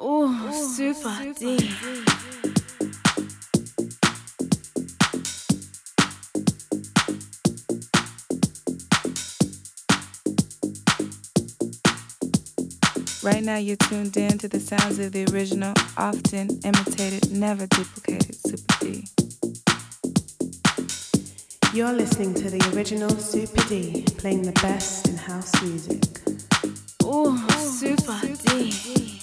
Oh, super D. Right now, you're tuned in to the sounds of the original, often imitated, never duplicated Super D. You're listening to the original Super D, playing the best in house music. Oh, Super D. Oh,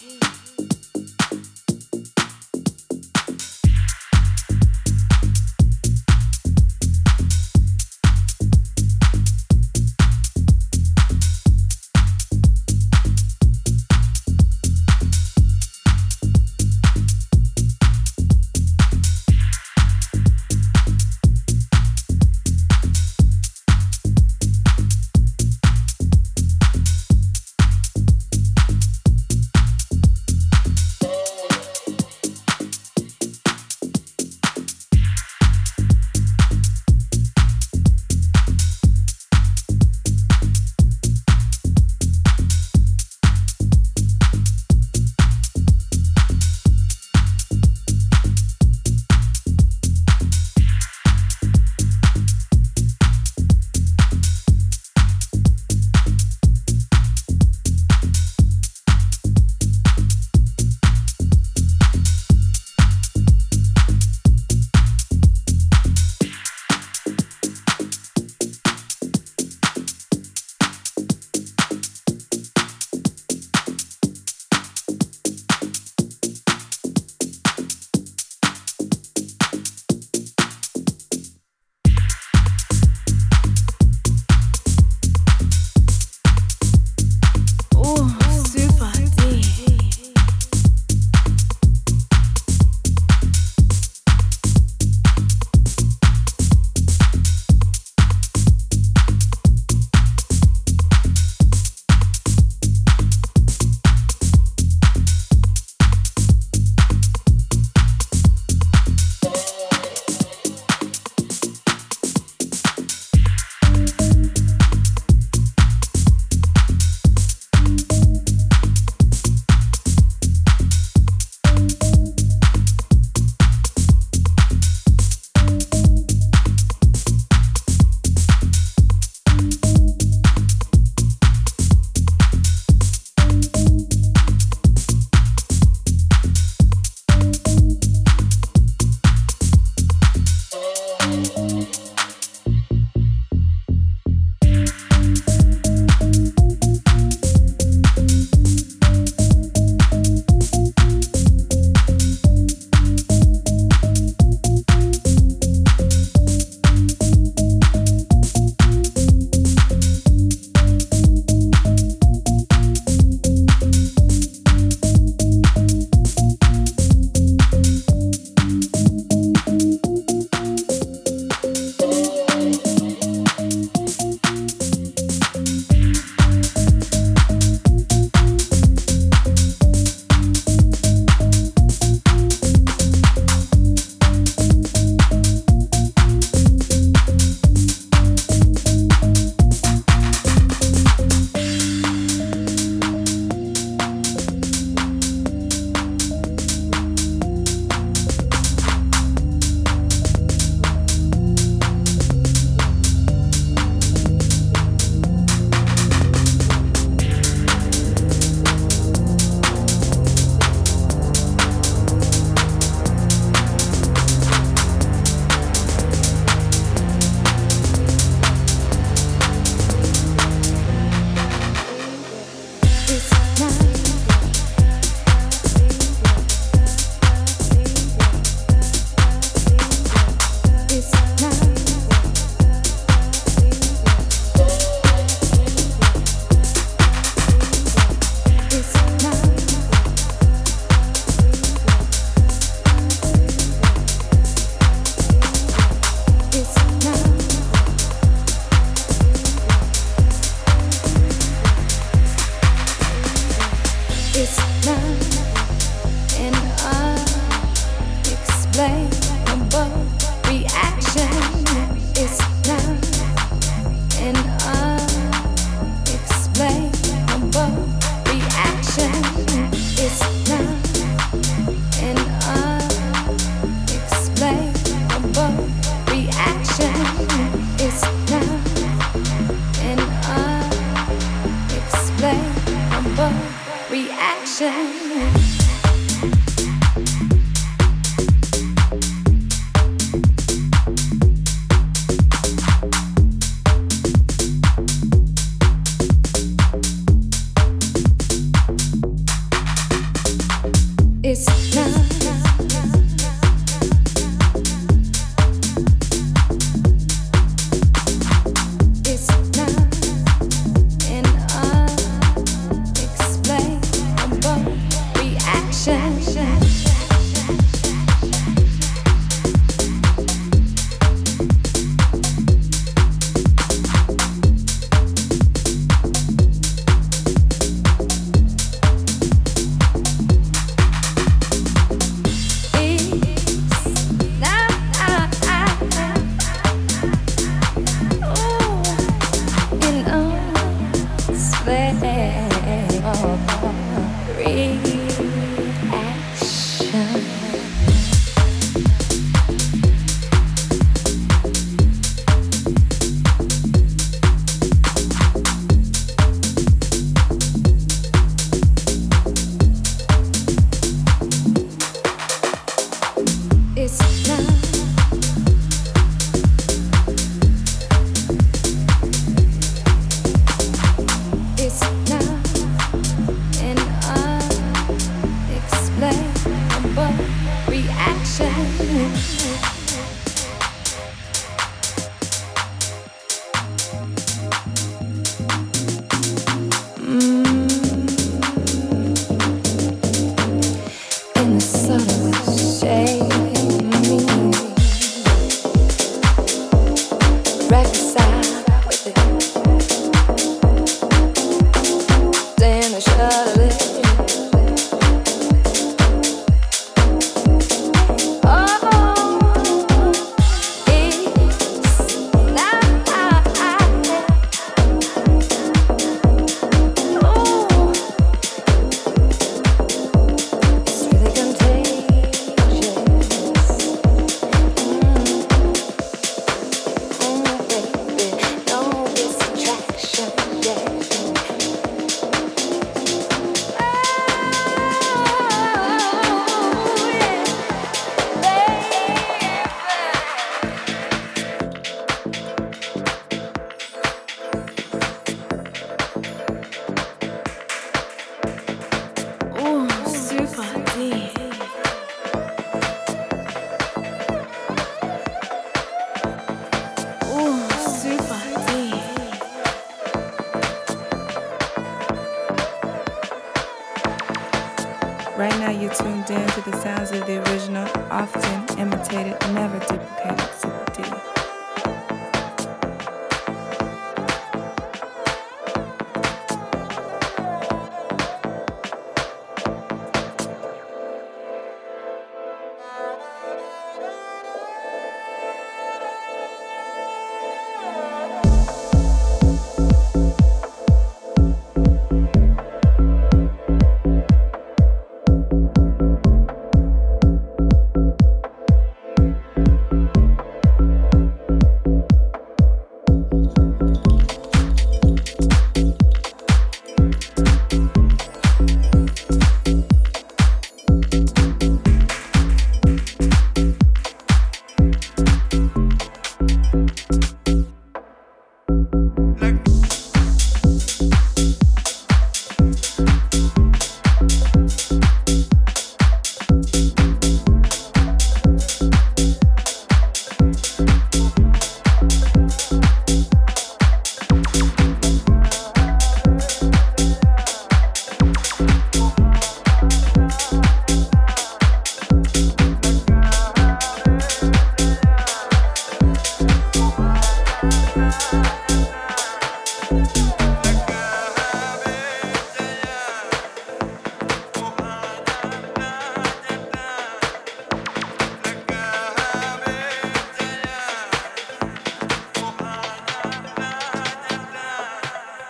unexplainable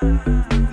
Bye.